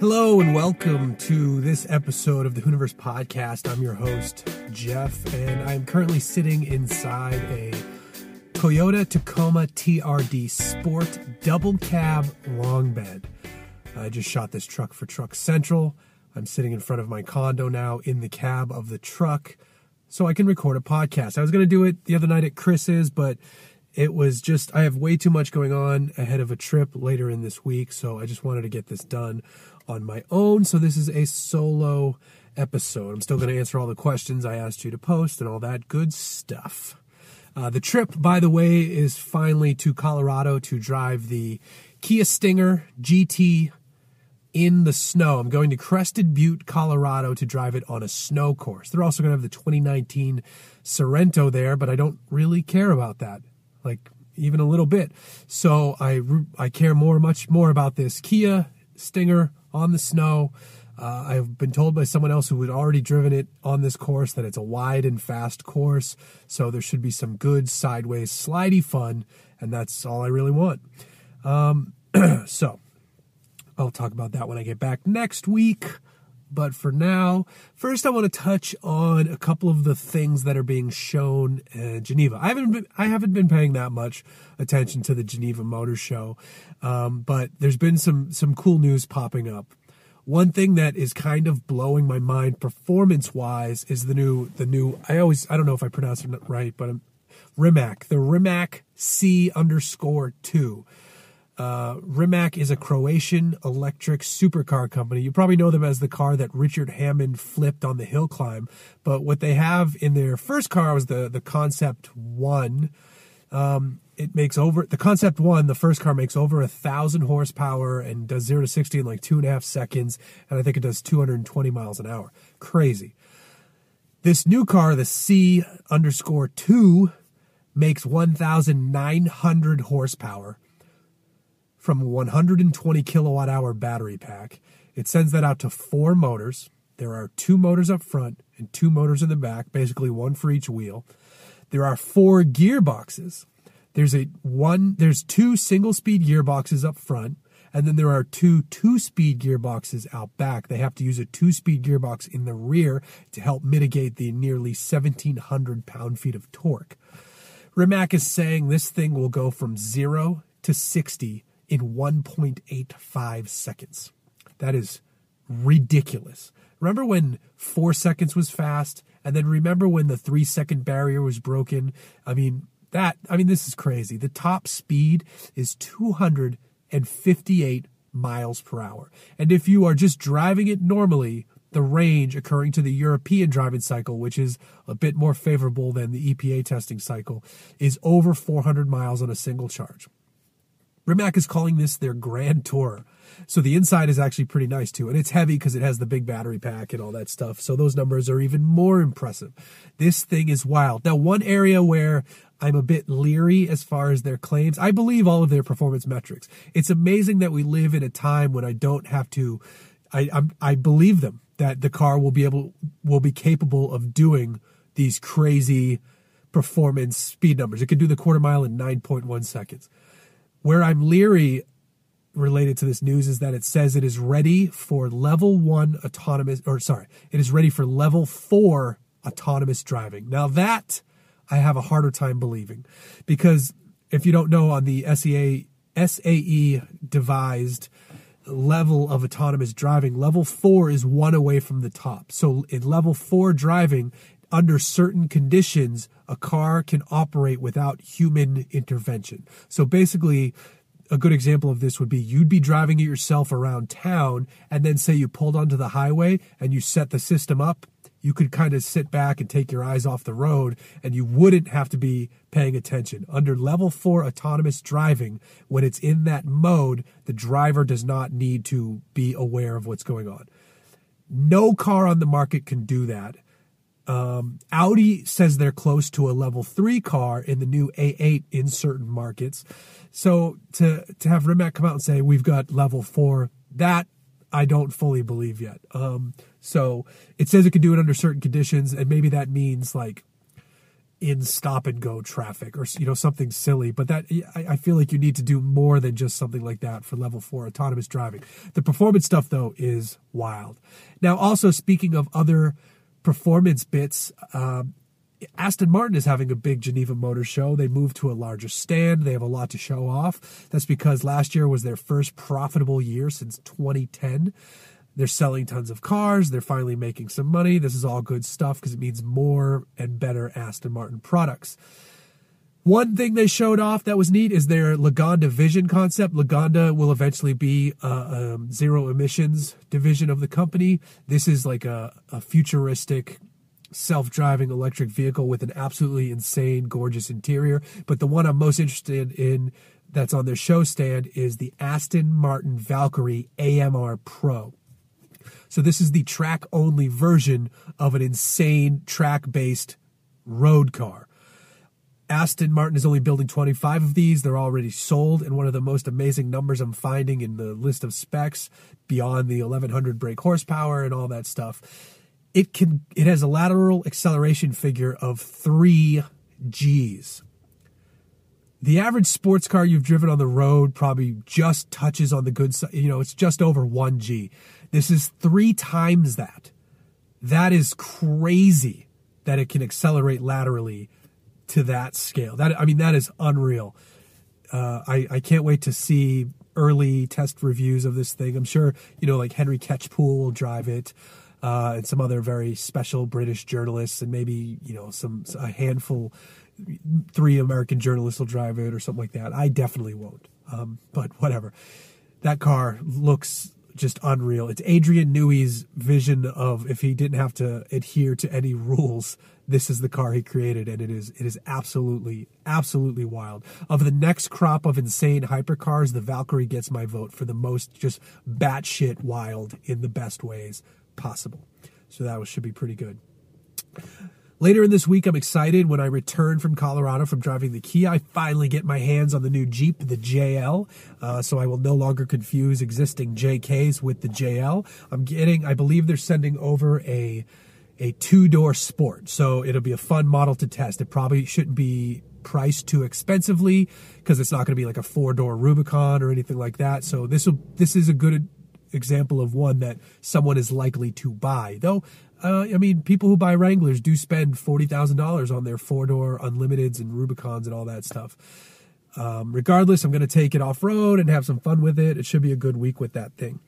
Hello and welcome to this episode of the Hooniverse podcast. I'm your host, Jeff, and I'm currently sitting inside a Toyota Tacoma TRD Sport double cab long bed. I just shot this truck for Truck Central. I'm sitting in front of my condo now in the cab of the truck so I can record a podcast. I was going to do it the other night at Chris's, but it was just, I have way too much going on ahead of a trip later in this week, so I just wanted to get this done on my own. So this is a solo episode. I'm still going to answer all the questions I asked you to post and all that good stuff. Uh, the trip, by the way, is finally to Colorado to drive the Kia Stinger GT in the snow. I'm going to Crested Butte, Colorado to drive it on a snow course. They're also going to have the 2019 Sorento there, but I don't really care about that. Like, even a little bit. So I, I care more, much more about this Kia Stinger on the snow. Uh, I've been told by someone else who had already driven it on this course that it's a wide and fast course, so there should be some good sideways slidey fun, and that's all I really want. Um, so I'll talk about that when I get back next week. But for now, first I want to touch on a couple of the things that are being shown in Geneva. I haven't been, I haven't been paying that much attention to the Geneva Motor Show, um, but there's been some some cool news popping up. One thing that is kind of blowing my mind performance wise is the new the new I always I don't know if I pronounce it right, but I'm, Rimac the Rimac C underscore two. Uh, Rimac is a Croatian electric supercar company. You probably know them as the car that Richard Hammond flipped on the hill climb. But what they have in their first car was the the Concept One. Um, it makes over the Concept One. The first car makes over a thousand horsepower and does zero to sixty in like two and a half seconds, and I think it does two hundred and twenty miles an hour. Crazy. This new car, the C underscore two, makes one thousand nine hundred horsepower from a 120 kilowatt hour battery pack. It sends that out to four motors. There are two motors up front and two motors in the back, basically one for each wheel. There are four gearboxes. There's a one there's two single speed gearboxes up front and then there are two two speed gearboxes out back. They have to use a two speed gearbox in the rear to help mitigate the nearly 1700 pound feet of torque. Rimac is saying this thing will go from 0 to 60 in 1.85 seconds. That is ridiculous. Remember when four seconds was fast? And then remember when the three second barrier was broken? I mean, that, I mean, this is crazy. The top speed is 258 miles per hour. And if you are just driving it normally, the range occurring to the European driving cycle, which is a bit more favorable than the EPA testing cycle, is over 400 miles on a single charge. Rimac is calling this their Grand Tour. So the inside is actually pretty nice too. And it's heavy because it has the big battery pack and all that stuff. So those numbers are even more impressive. This thing is wild. Now, one area where I'm a bit leery as far as their claims, I believe all of their performance metrics. It's amazing that we live in a time when I don't have to, I, I'm, I believe them that the car will be able, will be capable of doing these crazy performance speed numbers. It can do the quarter mile in 9.1 seconds. Where I'm leery related to this news is that it says it is ready for level one autonomous, or sorry, it is ready for level four autonomous driving. Now that I have a harder time believing because if you don't know on the SEA, SAE devised level of autonomous driving, level four is one away from the top. So in level four driving, under certain conditions, a car can operate without human intervention. So basically, a good example of this would be you'd be driving it yourself around town, and then say you pulled onto the highway and you set the system up. You could kind of sit back and take your eyes off the road, and you wouldn't have to be paying attention. Under level four autonomous driving, when it's in that mode, the driver does not need to be aware of what's going on. No car on the market can do that. Um, Audi says they're close to a level three car in the new A8 in certain markets. So to to have Rimac come out and say we've got level four, that I don't fully believe yet. Um, so it says it can do it under certain conditions, and maybe that means like in stop and go traffic or you know something silly but that I, I, feel like you need to do more than just something like that for level four autonomous driving the performance stuff though is wild now also speaking of other performance bits um, Aston Martin is having a big Geneva Motor Show. They moved to a larger stand. They have a lot to show off. That's because last year was their first profitable year since 2010. They're selling tons of cars. They're finally making some money. This is all good stuff because it means more and better Aston Martin products. One thing they showed off that was neat is their Lagonda Vision concept. Lagonda will eventually be a um, zero emissions division of the company. This is like a, a futuristic self driving electric vehicle with an absolutely insane, gorgeous interior. But the one I'm most interested in that's on their show stand is the Aston Martin Valkyrie AMR Pro. So this is the track only version of an insane track based road car. Aston Martin is only building 25 of these. They're already sold, and one of the most amazing numbers I'm finding in the list of specs, beyond the 1100 brake horsepower and all that stuff, it can it has a lateral acceleration figure of three G's. The average sports car you've driven on the road probably just touches on the good side. You know, it's just over one G. This is three times that. That is crazy that it can accelerate laterally to that scale. That I mean, that is unreal. Uh, I I can't wait to see early test reviews of this thing. I'm sure you know, like Henry Catchpole will drive it, uh, and some other very special British journalists, and maybe you know some a handful, three American journalists will drive it or something like that. I definitely won't. Um, but whatever. That car looks just unreal. It's Adrian Newey's vision of if he didn't have to adhere to any rules, this is the car he created, and it is it is absolutely absolutely wild. Of the next crop of insane hypercars, the Valkyrie gets my vote for the most just batshit wild in the best ways possible. So that should be pretty good. Later in this week, I'm excited when I return from Colorado from driving the Kia. I finally get my hands on the new Jeep, the JL, uh, so I will no longer confuse existing JKs with the JL. I'm getting, I believe they're sending over a a two door sport, so it'll be a fun model to test. It probably shouldn't be priced too expensively because it's not going to be like a four door Rubicon or anything like that. So this will this is a good example of one that someone is likely to buy. Though uh, I mean, people who buy Wranglers do spend forty thousand dollars on their four door Unlimiteds and Rubicons and all that stuff. Um, regardless, I'm going to take it off road and have some fun with it. It should be a good week with that thing.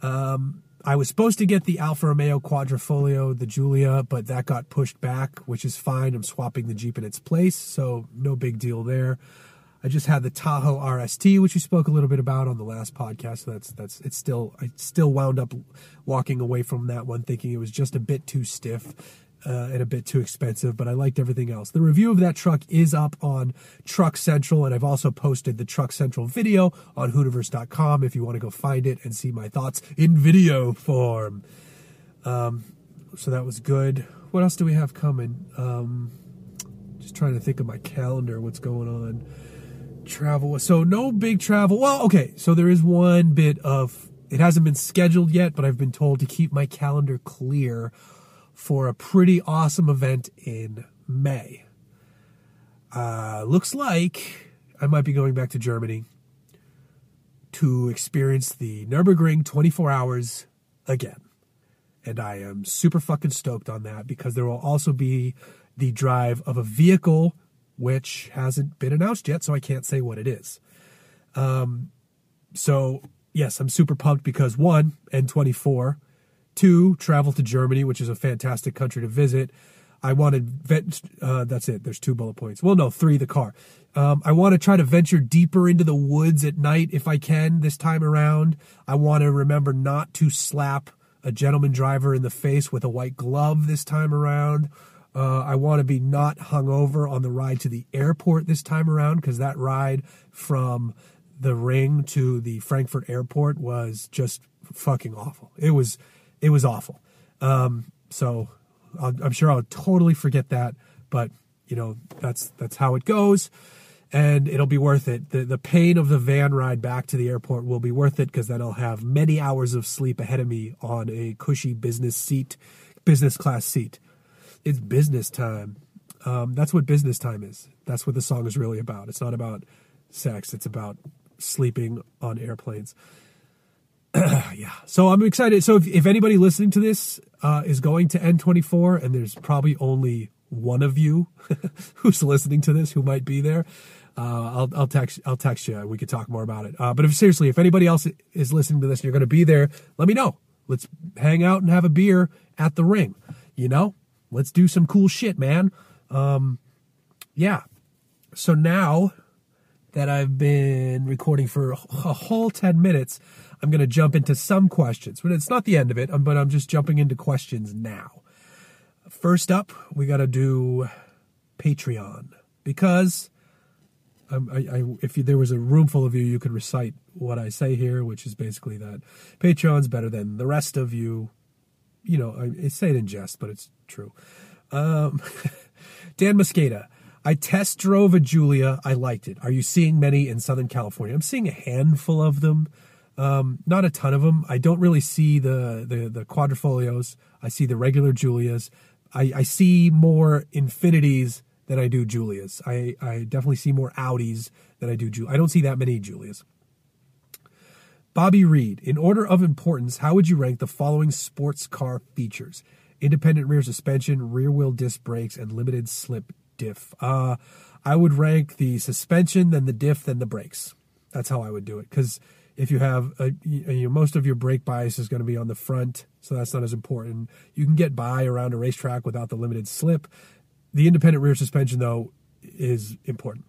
Um, I was supposed to get the Alfa Romeo Quadrifoglio, the Giulia, but that got pushed back, which is fine. I'm swapping the Jeep in its place, so no big deal there. I just had the Tahoe RST, which we spoke a little bit about on the last podcast. So that's that's it's still I still wound up walking away from that one thinking it was just a bit too stiff. Uh, and a bit too expensive, but I liked everything else. The review of that truck is up on Truck Central, and I've also posted the Truck Central video on Hooniverse.com if you want to go find it and see my thoughts in video form. Um, so that was good. What else do we have coming? Um, just trying to think of my calendar, what's going on travel. So no big travel. Well, okay. So there is one bit of it hasn't been scheduled yet, but I've been told to keep my calendar clear for a pretty awesome event in May. Uh, looks like I might be going back to Germany to experience the Nürburgring 24 hours again. And I am super fucking stoked on that because there will also be the drive of a vehicle which hasn't been announced yet, so I can't say what it is. Um, so yes, I'm super pumped because one, N24, two, travel to Germany, which is a fantastic country to visit. I wanted vet. Uh, that's it. There's two bullet points. Well, no, three. The car. Um, I want to try to venture deeper into the woods at night if I can this time around. I want to remember not to slap a gentleman driver in the face with a white glove this time around. Uh, I want to be not hungover on the ride to the airport this time around because that ride from the ring to the Frankfurt airport was just fucking awful. It was, it was awful. Um, so i am sure I'll totally forget that, but you know that's that's how it goes, and it'll be worth it. The the pain of the van ride back to the airport will be worth it because then I'll have many hours of sleep ahead of me on a cushy business seat, business class seat it's business time. Um, that's what business time is. That's what the song is really about. It's not about sex. It's about sleeping on airplanes. yeah. So I'm excited. So if, if anybody listening to this uh, is going to N24, and there's probably only one of you who's listening to this who might be there, uh, I'll, I'll text I'll text you. We could talk more about it. Uh, but if seriously, if anybody else is listening to this and you're going to be there, let me know. Let's hang out and have a beer at the ring. You know, let's do some cool shit, man. Um, yeah. So now that I've been recording for a whole 10 minutes, I'm going to jump into some questions. But it's not the end of it, but I'm just jumping into questions now. First up, we got to do Patreon because I, I, if you, there was a room full of you, you could recite what I say here, which is basically that Patreon's better than the rest of you. You know, I, I say it in jest, but it's true. Um, Dan Mosqueda, I test drove a Giulia. I liked it. Are you seeing many in Southern California? I'm seeing a handful of them, um, not a ton of them. I don't really see the the, the Quadrifoglios. I see the regular Giulias. I, I see more Infinitis than I do Giulias. I, I definitely see more Audis than I do Giulia. I don't see that many Giulias. Bobby Reed, in order of importance, how would you rank the following sports car features? Independent rear suspension, rear wheel disc brakes, and limited slip diff. Uh, I would rank the suspension, then the diff, then the brakes. That's how I would do it. Because if you have a, you know, most of your brake bias is going to be on the front, so that's not as important. You can get by around a racetrack without the limited slip. The independent rear suspension, though, is important.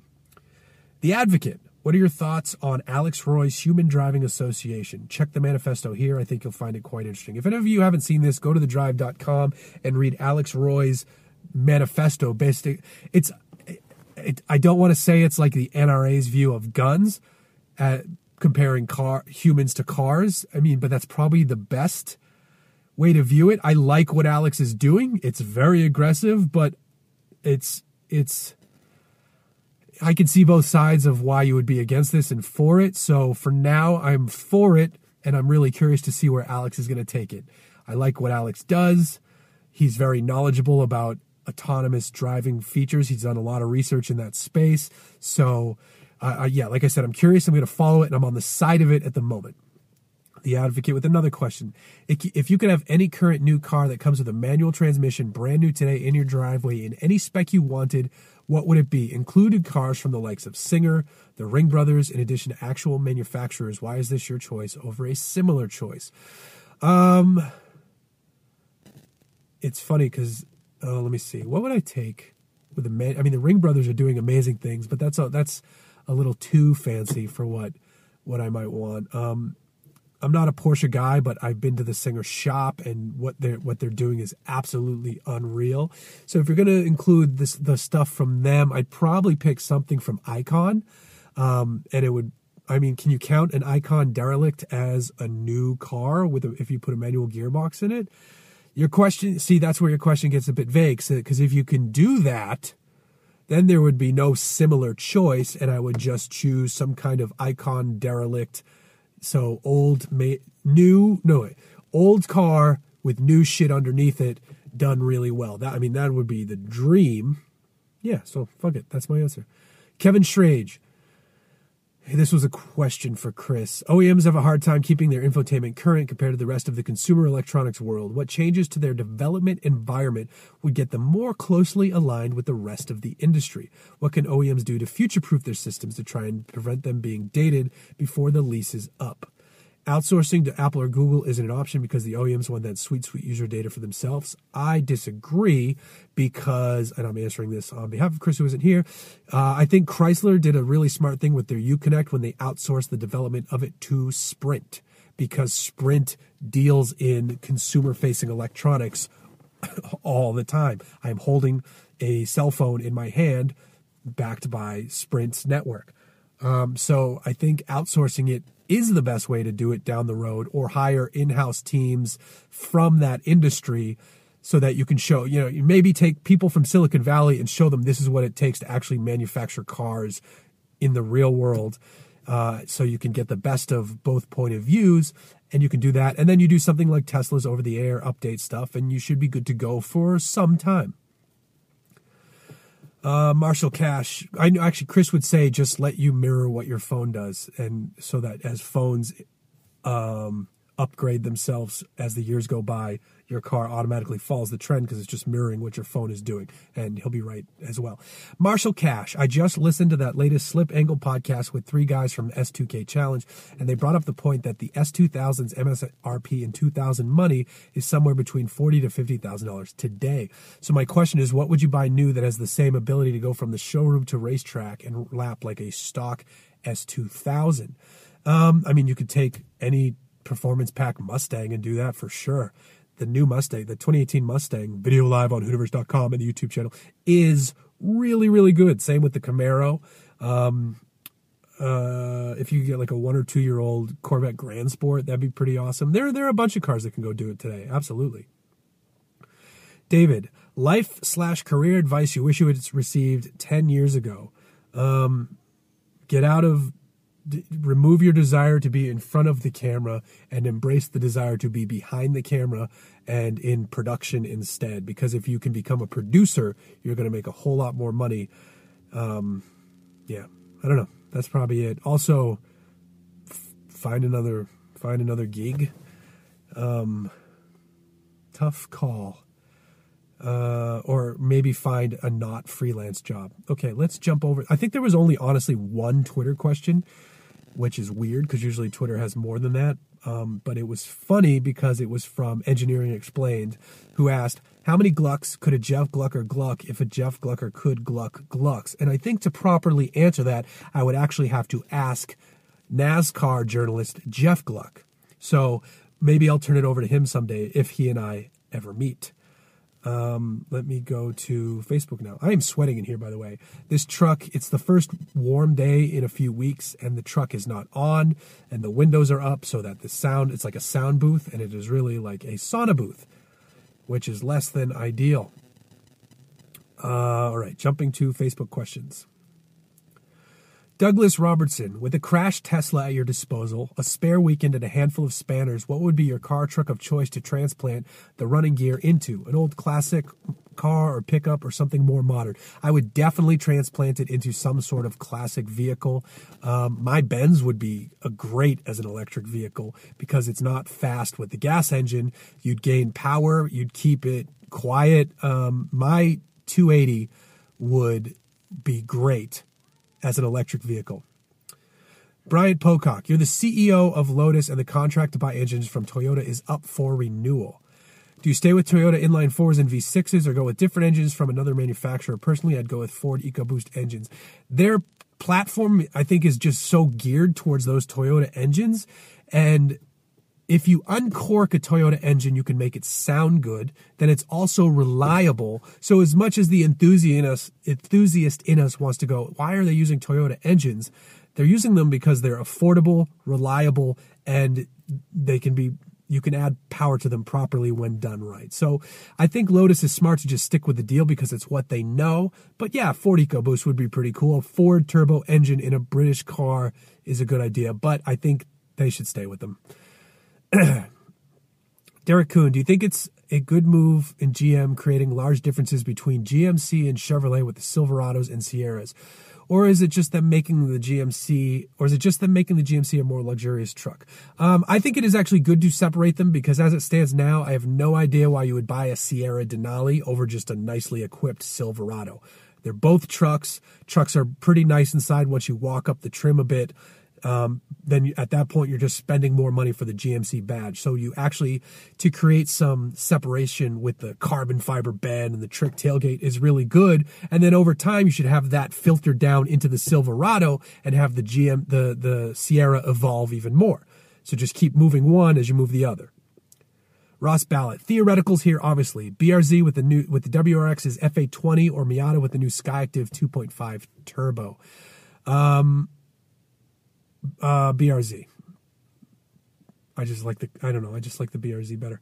The Advocate. What are your thoughts on Alex Roy's Human Driving Association? Check the manifesto here. I think you'll find it quite interesting. If any of you haven't seen this, go to thedrive.com and read Alex Roy's manifesto. Basically, it's it, I don't want to say it's like the NRA's view of guns, uh, comparing car humans to cars. I mean, but that's probably the best way to view it. I like what Alex is doing. It's very aggressive, but it's it's. I can see both sides of why you would be against this and for it. So for now, I'm for it, and I'm really curious to see where Alex is going to take it. I like what Alex does. He's very knowledgeable about autonomous driving features. He's done a lot of research in that space. So, uh, yeah, like I said, I'm curious. I'm going to follow it, and I'm on the side of it at the moment. The advocate with another question. If you could have any current new car that comes with a manual transmission, brand new today in your driveway, in any spec you wanted, what would it be? Included cars from the likes of Singer, the Ring Brothers, in addition to actual manufacturers. Why is this your choice over a similar choice? Um, it's funny because oh, let me see. What would I take with the man? I mean, the Ring Brothers are doing amazing things, but that's a, that's a little too fancy for what what I might want. Um, I'm not a Porsche guy, but I've been to the Singer shop, and what they're what they're doing is absolutely unreal. So if you're going to include this the stuff from them, I'd probably pick something from Icon, um, and it would. I mean, can you count an Icon derelict as a new car with a, if you put a manual gearbox in it? Your question, see, that's where your question gets a bit vague. Because so, if you can do that, then there would be no similar choice, and I would just choose some kind of icon derelict. So old, new, no, old car with new shit underneath it done really well. That I mean, that would be the dream. Yeah, so fuck it. That's my answer. Kevin Schrage, This was a question for Chris. OEMs have a hard time keeping their infotainment current compared to the rest of the consumer electronics world. What changes to their development environment would get them more closely aligned with the rest of the industry? What can OEMs do to future proof their systems to try and prevent them being dated before the lease is up? Outsourcing to Apple or Google isn't an option because the OEMs want that sweet, sweet user data for themselves. I disagree because, and I'm answering this on behalf of Chris, who isn't here. Uh, I think Chrysler did a really smart thing with their Uconnect when they outsourced the development of it to Sprint because Sprint deals in consumer facing electronics all the time. I'm holding a cell phone in my hand backed by Sprint's network. Um, so I think outsourcing it is the best way to do it down the road or hire in-house teams from that industry so that you can show, you know, you maybe take people from Silicon Valley and show them this is what it takes to actually manufacture cars in the real world. Uh, so you can get the best of both point of views and you can do that. And then you do something like Tesla's over the air update stuff and you should be good to go for some time. Uh, Marshall Cash. I know actually Chris would say just let you mirror what your phone does, and so that as phones um, upgrade themselves as the years go by, your car automatically follows the trend because it's just mirroring what your phone is doing. And he'll be right as well. Marshall Cash, I just listened to that latest Slip Angle podcast with three guys from S2K Challenge, and they brought up the point that the S2000's MSRP in 2000 money is somewhere between forty to fifty thousand dollars today. So my question is, what would you buy new that has the same ability to go from the showroom to racetrack and lap like a stock S2000? Um, I mean, you could take any performance pack Mustang and do that for sure. The new Mustang, the 2018 Mustang, video live on Hooniverse.com and the YouTube channel, is really, really good. Same with the Camaro. Um, uh, if you get like a one or two year old Corvette Grand Sport, that'd be pretty awesome. There, there are a bunch of cars that can go do it today. Absolutely. David, life slash career advice you wish you had received 10 years ago. Um, get out of d- remove your desire to be in front of the camera and embrace the desire to be behind the camera and in production instead. Because if you can become a producer, you're going to make a whole lot more money. Um, yeah, I don't know. That's probably it. Also, f- find another find another gig. Um, tough call. Uh, or maybe find a not freelance job. Okay, let's jump over. I think there was only honestly one Twitter question which is weird because usually Twitter has more than that. Um, but it was funny because it was from Engineering Explained, who asked, How many Glucks could a Jeff Glucker Gluck if a Jeff Glucker could Gluck Glucks? And I think to properly answer that, I would actually have to ask NASCAR journalist Jeff Gluck. So maybe I'll turn it over to him someday if he and I ever meet. Um, let me go to Facebook now. I am sweating in here, by the way. This truck, it's the first warm day in a few weeks, and the truck is not on, and the windows are up so that the sound, it's like a sound booth, and it is really like a sauna booth, which is less than ideal. Uh, all right, jumping to Facebook questions. Douglas Robertson, with a crashed Tesla at your disposal, a spare weekend, and a handful of spanners, what would be your car truck of choice to transplant the running gear into? An old classic car or pickup or something more modern? I would definitely transplant it into some sort of classic vehicle. Um, my Benz would be a great as an electric vehicle because it's not fast with the gas engine. You'd gain power, you'd keep it quiet. Um, my 280 would be great as an electric vehicle. Brian Pocock, you're the CEO of Lotus, and the contract to buy engines from Toyota is up for renewal. Do you stay with Toyota inline fours and V6s or go with different engines from another manufacturer? Personally, I'd go with Ford EcoBoost engines. Their platform, I think, is just so geared towards those Toyota engines. And if you uncork a Toyota engine, you can make it sound good. Then it's also reliable. So as much as the enthusiast enthusiast in us wants to go, why are they using Toyota engines? They're using them because they're affordable, reliable, and they can be you can add power to them properly when done right. So I think Lotus is smart to just stick with the deal because it's what they know. But yeah, Ford EcoBoost would be pretty cool. A Ford turbo engine in a British car is a good idea, but I think they should stay with them. Derek Kuhn, do you think it's a good move in GM creating large differences between GMC and Chevrolet with the Silverados and Sierras? Or is it just them making the GMC, or is it just them making the GMC a more luxurious truck? Um, I think it is actually good to separate them because as it stands now, I have no idea why you would buy a Sierra Denali over just a nicely equipped Silverado. They're both trucks. Trucks are pretty nice inside once you walk up the trim a bit um, then at that point you're just spending more money for the GMC badge. So you actually to create some separation with the carbon fiber bed and the trick tailgate is really good. And then over time you should have that filtered down into the Silverado and have the GM the the Sierra evolve even more. So just keep moving one as you move the other. Ross Ballot. Theoreticals here, obviously. BRZ with the new with the WRX is FA20 or Miata with the new Skyactiv 2.5 turbo. Um, uh, BRZ. I just like the, I don't know, I just like the BRZ better.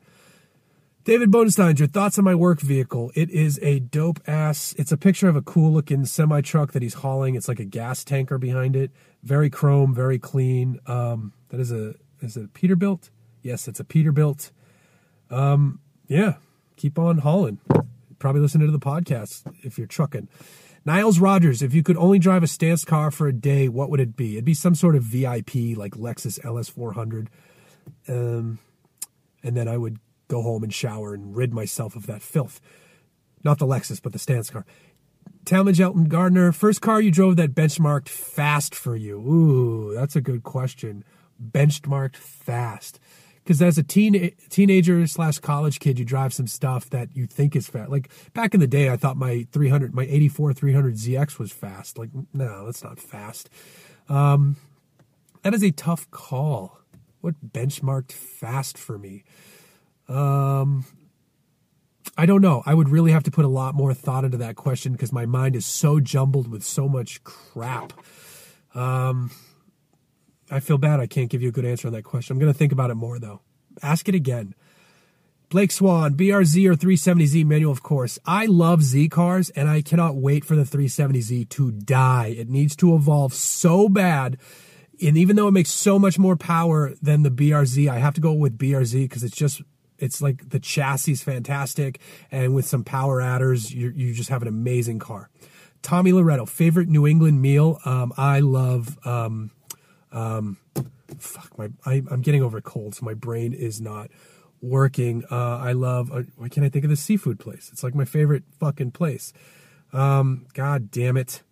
David Bodenstein, your thoughts on my work vehicle? It is a dope ass. It's a picture of a cool looking semi truck that he's hauling. It's like a gas tanker behind it. Very chrome, very clean. Um, that is a is it a Peterbilt? Yes, it's a Peterbilt. Um, yeah, keep on hauling. Probably listen to the podcast if you're trucking. Niles Rogers, if you could only drive a stance car for a day, what would it be? It'd be some sort of VIP like Lexus LS400. Um, and then I would go home and shower and rid myself of that filth. Not the Lexus, but the stance car. Talmadge Elton Gardner, first car you drove that benchmarked fast for you. Ooh, that's a good question. Benchmarked fast. Because as a teen teenager slash college kid, you drive some stuff that you think is fast. Like back in the day, I thought my 300, my 84 300 ZX was fast. Like, no, that's not fast. Um, that is a tough call. What benchmarked fast for me? Um, I don't know. I would really have to put a lot more thought into that question because my mind is so jumbled with so much crap. Um, I feel bad I can't give you a good answer on that question. I'm going to think about it more though. Ask it again. Blake Swan, BRZ or 370Z manual, of course. I love Z cars and I cannot wait for the 370Z to die. It needs to evolve so bad. And even though it makes so much more power than the BRZ, I have to go with BRZ because it's just it's like the chassis is fantastic, and with some power adders, you you just have an amazing car. Tommy Loretto, favorite New England meal. Um, I love. Um, um, fuck my, I, am getting over a cold, so my brain is not working. Uh, I love. Uh, why can't I think of the seafood place? It's like my favorite fucking place. Um, God damn it.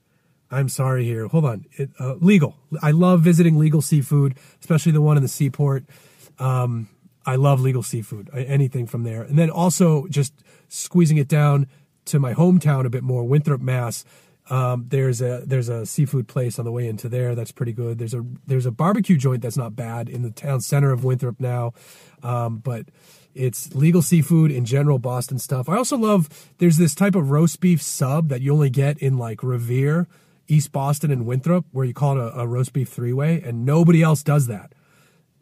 I'm sorry here. Hold on. It, uh, legal. I love visiting legal seafood, especially the one in the seaport. Um, I love legal seafood, anything from there. And then also just squeezing it down to my hometown a bit more, Winthrop, Mass. Um, there's a there's a seafood place on the way into there that's pretty good. There's a there's a barbecue joint that's not bad in the town center of Winthrop now, um, but it's legal seafood in general, Boston stuff. I also love there's this type of roast beef sub that you only get in like Revere, East Boston, and Winthrop, where you call it a, a roast beef three way, and nobody else does that.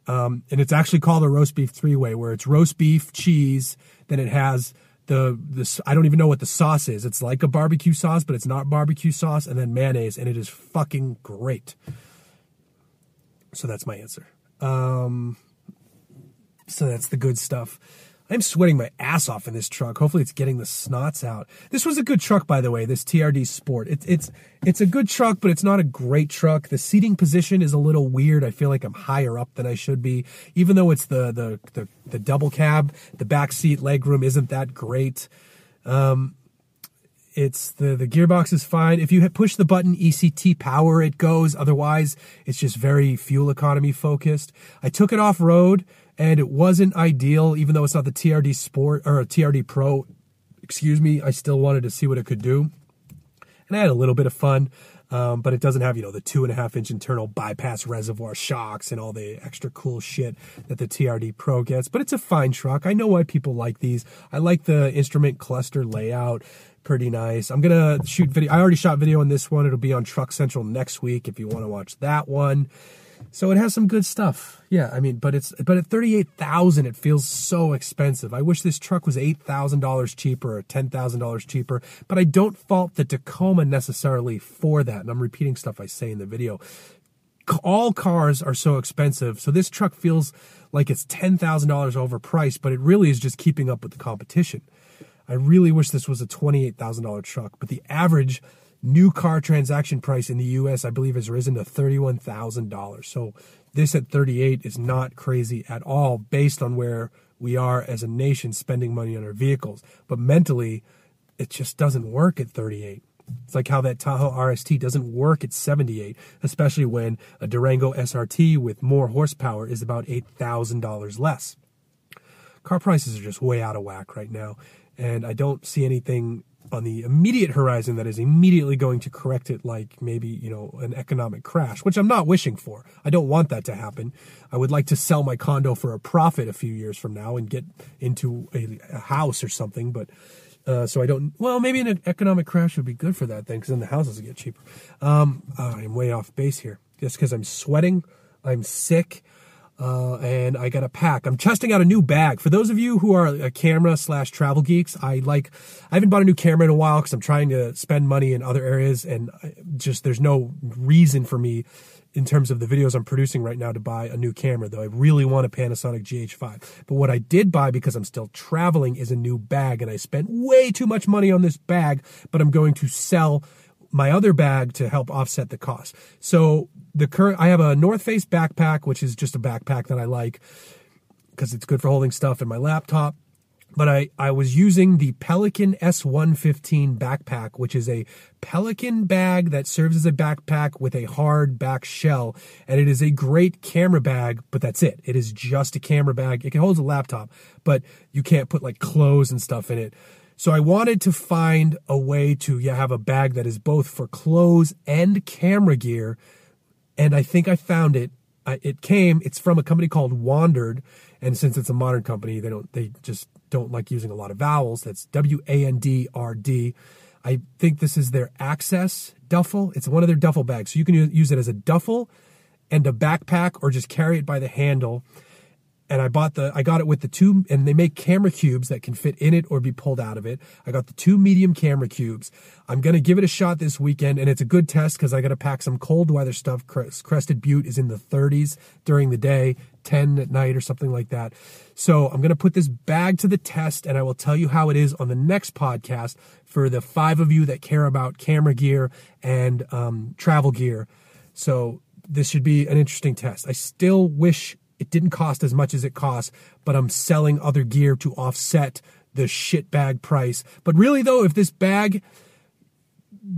Um, and it's actually called a roast beef three way, where it's roast beef, cheese, then it has the this I don't even know what the sauce is. It's like a barbecue sauce, but it's not barbecue sauce, and then mayonnaise, and it is fucking great. So that's my answer. Um, so that's the good stuff. I'm sweating my ass off in this truck. Hopefully, it's getting the snots out. This was a good truck, by the way. This TRD Sport. It's it's it's a good truck, but it's not a great truck. The seating position is a little weird. I feel like I'm higher up than I should be, even though it's the the the, the double cab. The back seat legroom isn't that great. Um, it's the the gearbox is fine. If you push the button ECT power, it goes. Otherwise, it's just very fuel economy focused. I took it off road and it wasn't ideal, even though it's not the TRD Sport or a TRD Pro. Excuse me, I still wanted to see what it could do, and I had a little bit of fun. Um, but it doesn't have you know the two and a half inch internal bypass reservoir shocks and all the extra cool shit that the TRD Pro gets. But it's a fine truck. I know why people like these. I like the instrument cluster layout. Pretty nice. I'm gonna shoot video. I already shot video on this one. It'll be on Truck Central next week if you want to watch that one. So it has some good stuff. Yeah, I mean, but it's but at thirty eight thousand, it feels so expensive. I wish this truck was eight thousand dollars cheaper or ten thousand dollars cheaper. But I don't fault the Tacoma necessarily for that. And I'm repeating stuff I say in the video. All cars are so expensive, so this truck feels like it's ten thousand dollars overpriced, but it really is just keeping up with the competition. I really wish this was a twenty eight thousand dollar truck, but the average new car transaction price in the US, I believe, has risen to $31,000. So this at 38 is not crazy at all based on where we are as a nation spending money on our vehicles. But mentally, it just doesn't work at 38. It's like how that Tahoe RST doesn't work at 78, especially when a Durango SRT with more horsepower is about $8,000 less. Car prices are just way out of whack right now, and I don't see anything on the immediate horizon that is immediately going to correct it like maybe you know an economic crash which i'm not wishing for i don't want that to happen i would like to sell my condo for a profit a few years from now and get into a, a house or something but uh, so I don't. Well, maybe an economic crash would be good for that thing, because then the houses would get cheaper. Um, I'm way off base here, just because I'm sweating, I'm sick, uh, and I got a pack. I'm testing out a new bag. For those of you who are a camera slash travel geeks, I like, I haven't bought a new camera in a while because I'm trying to spend money in other areas and just there's no reason for me in terms of the videos I'm producing right now to buy a new camera, though I really want a Panasonic GH5. But what I did buy because I'm still traveling is a new bag, and I spent way too much money on this bag, but I'm going to sell my other bag to help offset the cost. So the current, I have a North Face backpack, which is just a backpack that I like because it's good for holding stuff in my laptop. But I, I was using the Pelican S115 backpack, which is a Pelican bag that serves as a backpack with a hard back shell. And it is a great camera bag, but that's it. It is just a camera bag. It can hold a laptop, but you can't put like clothes and stuff in it. So I wanted to find a way to yeah, have a bag that is both for clothes and camera gear. And I think I found it. it came, it's from a company called WANDRD. And since it's a modern company, they don't, they just don't like using a lot of vowels. That's W A N D R D. I think this is their Access duffel. It's one of their duffel bags. So you can use it as a duffel and a backpack or just carry it by the handle and I bought the I got it with the two and they make camera cubes that can fit in it or be pulled out of it. I got the two medium camera cubes. I'm going to give it a shot this weekend and it's a good test cuz I got to pack some cold weather stuff. Crested Butte is in the 30s during the day, 10 at night or something like that. So, I'm going to put this bag to the test and I will tell you how it is on the next podcast for the 5 of you that care about camera gear and um, travel gear. So, this should be an interesting test. I still wish it didn't cost as much as it costs, but I'm selling other gear to offset the shit bag price. But really though, if this bag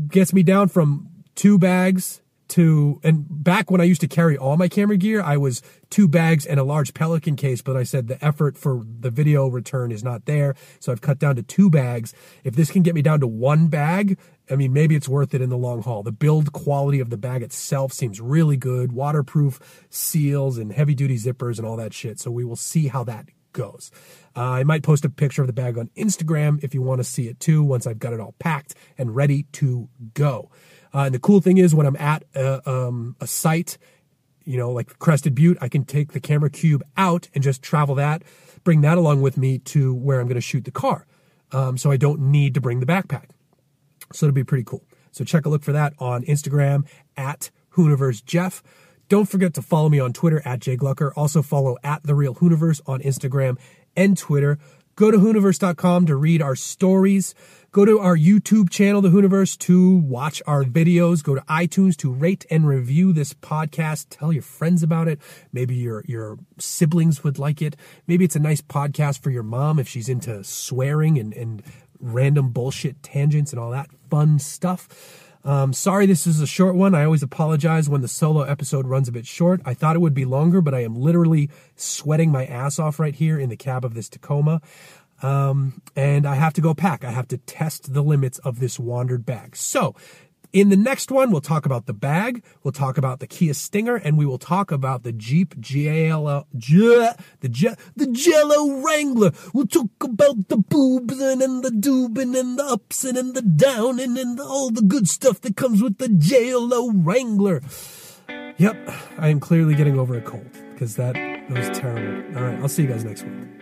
gets me down from two bags to and back when I used to carry all my camera gear, I was two bags and a large Pelican case, but I said the effort for the video return is not there, so I've cut down to two bags. If this can get me down to one bag, I mean maybe it's worth it in the long haul. The build quality of the bag itself seems really good, waterproof seals and heavy duty zippers and all that shit. So we will see how that goes. Uh, I might post a picture of the bag on Instagram if you want to see it too once I've got it all packed and ready to go. Uh, and the cool thing is when I'm at a, um, a site, you know, like Crested Butte, I can take the camera cube out and just travel that, bring that along with me to where I'm going to shoot the car. Um, so I don't need to bring the backpack. So it'll be pretty cool. So check a look for that on Instagram at Hooniverse Jeff. Don't forget to follow me on Twitter at Jay Glucker. Also follow at The Real Hooniverse on Instagram and Twitter. Go to Hooniverse.com to read our stories. Go to our YouTube channel, The Hooniverse, to watch our videos. Go to iTunes to rate and review this podcast. Tell your friends about it. Maybe your, your siblings would like it. Maybe it's a nice podcast for your mom if she's into swearing and, and random bullshit tangents and all that fun stuff. Um, sorry, this is a short one. I always apologize when the solo episode runs a bit short. I thought it would be longer, but I am literally sweating my ass off right here in the cab of this Tacoma. Um, and I have to go pack. I have to test the limits of this WANDRD bag. So in the next one, we'll talk about the bag, we'll talk about the Kia Stinger, and we will talk about the Jeep GLO, G, the G, the Jello Wrangler. We'll talk about the boobin and the doobin and the upsin and the downin and all the good stuff that comes with the JLO Wrangler. Yep, I am clearly getting over a cold because that was terrible. All right, I'll see you guys next week.